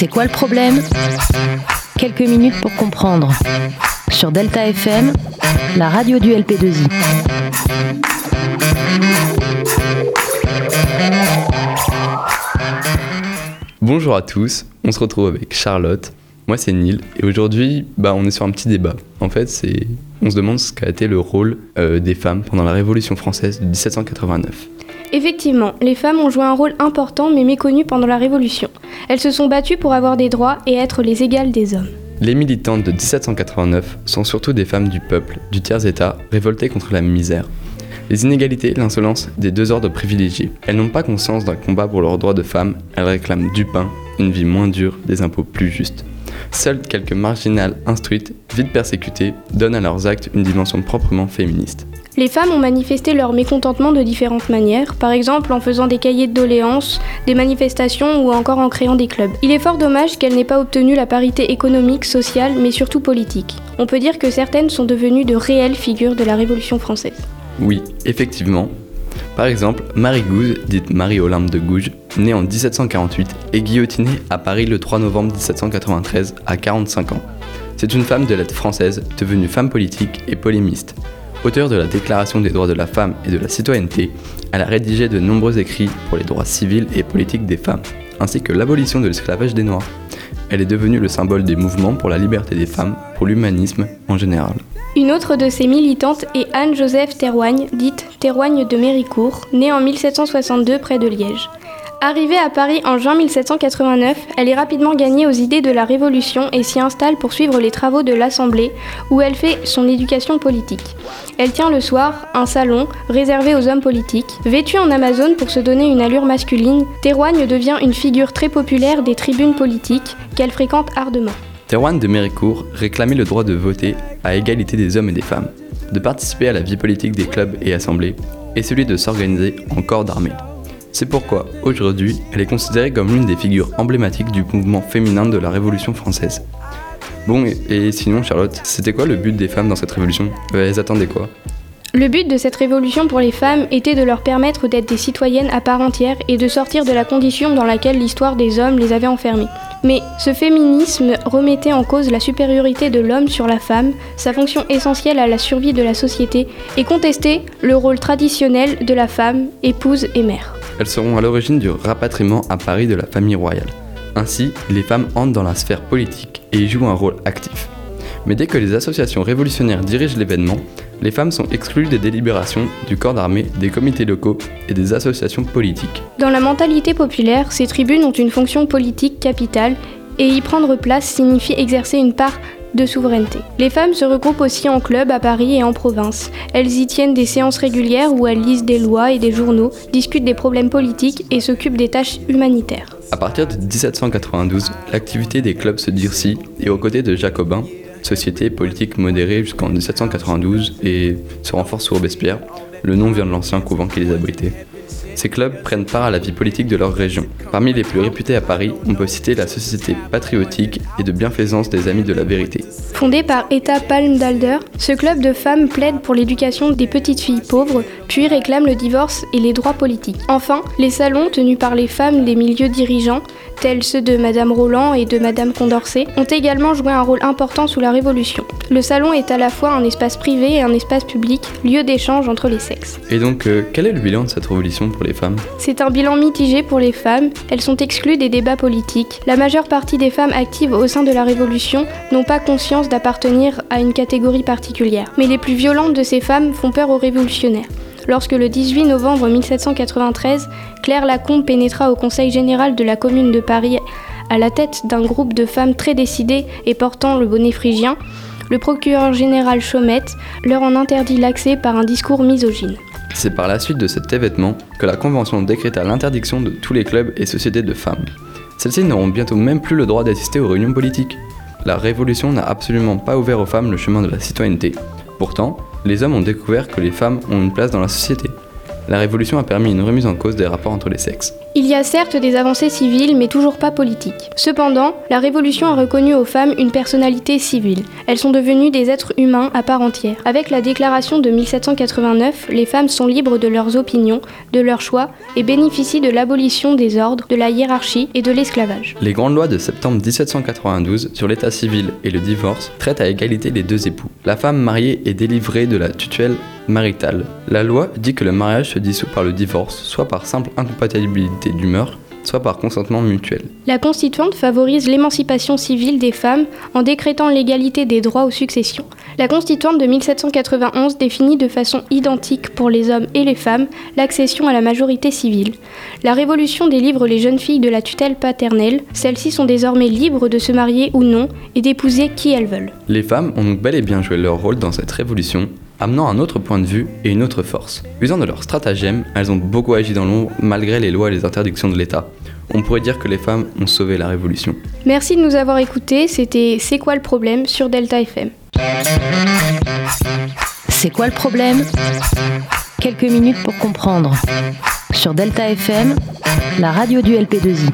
C'est quoi le problème Quelques minutes pour comprendre. Sur Delta FM, la radio du LP2I. Bonjour à tous, on se retrouve avec Charlotte. Moi c'est Neil et aujourd'hui bah, on est sur un petit débat. En fait c'est on se demande ce qu'a été le rôle euh, des femmes pendant la Révolution française de 1789. Effectivement, les femmes ont joué un rôle important mais méconnu pendant la Révolution. Elles se sont battues pour avoir des droits et être les égales des hommes. Les militantes de 1789 sont surtout des femmes du peuple, du tiers-état, révoltées contre la misère. Les inégalités, l'insolence des deux ordres privilégiés. Elles n'ont pas conscience d'un combat pour leurs droits de femmes, elles réclament du pain, une vie moins dure, des impôts plus justes. Seules quelques marginales instruites, vite persécutées, donnent à leurs actes une dimension proprement féministe. Les femmes ont manifesté leur mécontentement de différentes manières, par exemple en faisant des cahiers de doléances, des manifestations ou encore en créant des clubs. Il est fort dommage qu'elles n'aient pas obtenu la parité économique, sociale, mais surtout politique. On peut dire que certaines sont devenues de réelles figures de la Révolution française. Oui, effectivement. Par exemple, Marie Gouze, dite Marie Olympe de Gouges, née en 1748, est guillotinée à Paris le 3 novembre 1793 à 45 ans. C'est une femme de lettres française, devenue femme politique et polémiste. Auteure de la Déclaration des droits de la femme et de la citoyenneté, elle a rédigé de nombreux écrits pour les droits civils et politiques des femmes, ainsi que l'abolition de l'esclavage des Noirs. Elle est devenue le symbole des mouvements pour la liberté des femmes, pour l'humanisme en général. Une autre de ses militantes est Anne-Joseph Terroigne, dite Terroigne de Méricourt, née en 1762 près de Liège. Arrivée à Paris en juin 1789, elle est rapidement gagnée aux idées de la Révolution et s'y installe pour suivre les travaux de l'Assemblée, où elle fait son éducation politique. Elle tient le soir un salon réservé aux hommes politiques. Vêtue en Amazone pour se donner une allure masculine, Terroigne devient une figure très populaire des tribunes politiques qu'elle fréquente ardemment. Terroigne de Méricourt réclamait le droit de voter à égalité des hommes et des femmes, de participer à la vie politique des clubs et assemblées, et celui de s'organiser en corps d'armée. C'est pourquoi, aujourd'hui, elle est considérée comme l'une des figures emblématiques du mouvement féminin de la Révolution française. Bon, et, sinon, Charlotte, c'était quoi le but des femmes dans cette révolution? Euh, Elles attendaient quoi? Le but de cette révolution pour les femmes était de leur permettre d'être des citoyennes à part entière et de sortir de la condition dans laquelle l'histoire des hommes les avait enfermées. Mais ce féminisme remettait en cause la supériorité de l'homme sur la femme, sa fonction essentielle à la survie de la société, et contestait le rôle traditionnel de la femme, épouse et mère. Elles seront à l'origine du rapatriement à Paris de la famille royale. Ainsi, les femmes entrent dans la sphère politique et y jouent un rôle actif. Mais dès que les associations révolutionnaires dirigent l'événement, les femmes sont exclues des délibérations, du corps d'armée, des comités locaux et des associations politiques. Dans la mentalité populaire, ces tribunes ont une fonction politique capitale et y prendre place signifie exercer une part de souveraineté. Les femmes se regroupent aussi en club à Paris et en province. Elles y tiennent des séances régulières où elles lisent des lois et des journaux, discutent des problèmes politiques et s'occupent des tâches humanitaires. À partir de 1792, l'activité des clubs se durcit et aux côtés de Jacobins, société politique modérée jusqu'en 1792 et se renforce sous Robespierre, le nom vient de l'ancien couvent qui les abritait. Ces clubs prennent part à la vie politique de leur région. Parmi les plus réputés à Paris, on peut citer la Société patriotique et de bienfaisance des Amis de la Vérité. Fondé par Etta Palm d'Alder, ce club de femmes plaide pour l'éducation des petites filles pauvres, puis réclame le divorce et les droits politiques. Enfin, les salons tenus par les femmes des milieux dirigeants tels ceux de Madame Roland et de Madame Condorcet, ont également joué un rôle important sous la Révolution. Le salon est à la fois un espace privé et un espace public, lieu d'échange entre les sexes. Et donc, euh, quel est le bilan de cette révolution pour les femmes? C'est un bilan mitigé pour les femmes. Elles sont exclues des débats politiques. La majeure partie des femmes actives au sein de la Révolution n'ont pas conscience d'appartenir à une catégorie particulière. Mais les plus violentes de ces femmes font peur aux révolutionnaires lorsque le 18 novembre 1793, Claire Lacombe pénétra au Conseil général de la Commune de Paris à la tête d'un groupe de femmes très décidées et portant le bonnet phrygien, le procureur général Chaumette leur en interdit l'accès par un discours misogyne. C'est par la suite de cet événement que la Convention décréta l'interdiction de tous les clubs et sociétés de femmes. Celles-ci n'auront bientôt même plus le droit d'assister aux réunions politiques. La Révolution n'a absolument pas ouvert aux femmes le chemin de la citoyenneté. Pourtant, les hommes ont découvert que les femmes ont une place dans la société. La Révolution a permis une remise en cause des rapports entre les sexes. Il y a certes des avancées civiles, mais toujours pas politiques. Cependant, la Révolution a reconnu aux femmes une personnalité civile. Elles sont devenues des êtres humains à part entière. Avec la déclaration de 1789, les femmes sont libres de leurs opinions, de leurs choix, et bénéficient de l'abolition des ordres, de la hiérarchie et de l'esclavage. Les grandes lois de septembre 1792 sur l'état civil et le divorce traitent à égalité les deux époux. La femme mariée est délivrée de la tutelle maritale. La loi dit que le mariage se dissout par le divorce, soit par simple incompatibilité d'humeur, soit par consentement mutuel. La Constituante favorise l'émancipation civile des femmes en décrétant l'égalité des droits aux successions. La Constituante de 1791 définit de façon identique pour les hommes et les femmes l'accession à la majorité civile. La Révolution délivre les jeunes filles de la tutelle paternelle. Celles-ci sont désormais libres de se marier ou non et d'épouser qui elles veulent. Les femmes ont donc bel et bien joué leur rôle dans cette révolution, amenant un autre point de vue et une autre force. Usant de leur stratagème, elles ont beaucoup agi dans l'ombre malgré les lois et les interdictions de l'État. On pourrait dire que les femmes ont sauvé la révolution. Merci de nous avoir écoutés, c'était C'est quoi le problème sur Delta FM. C'est quoi le problème? Quelques minutes pour comprendre. Sur Delta FM, la radio du LP2I.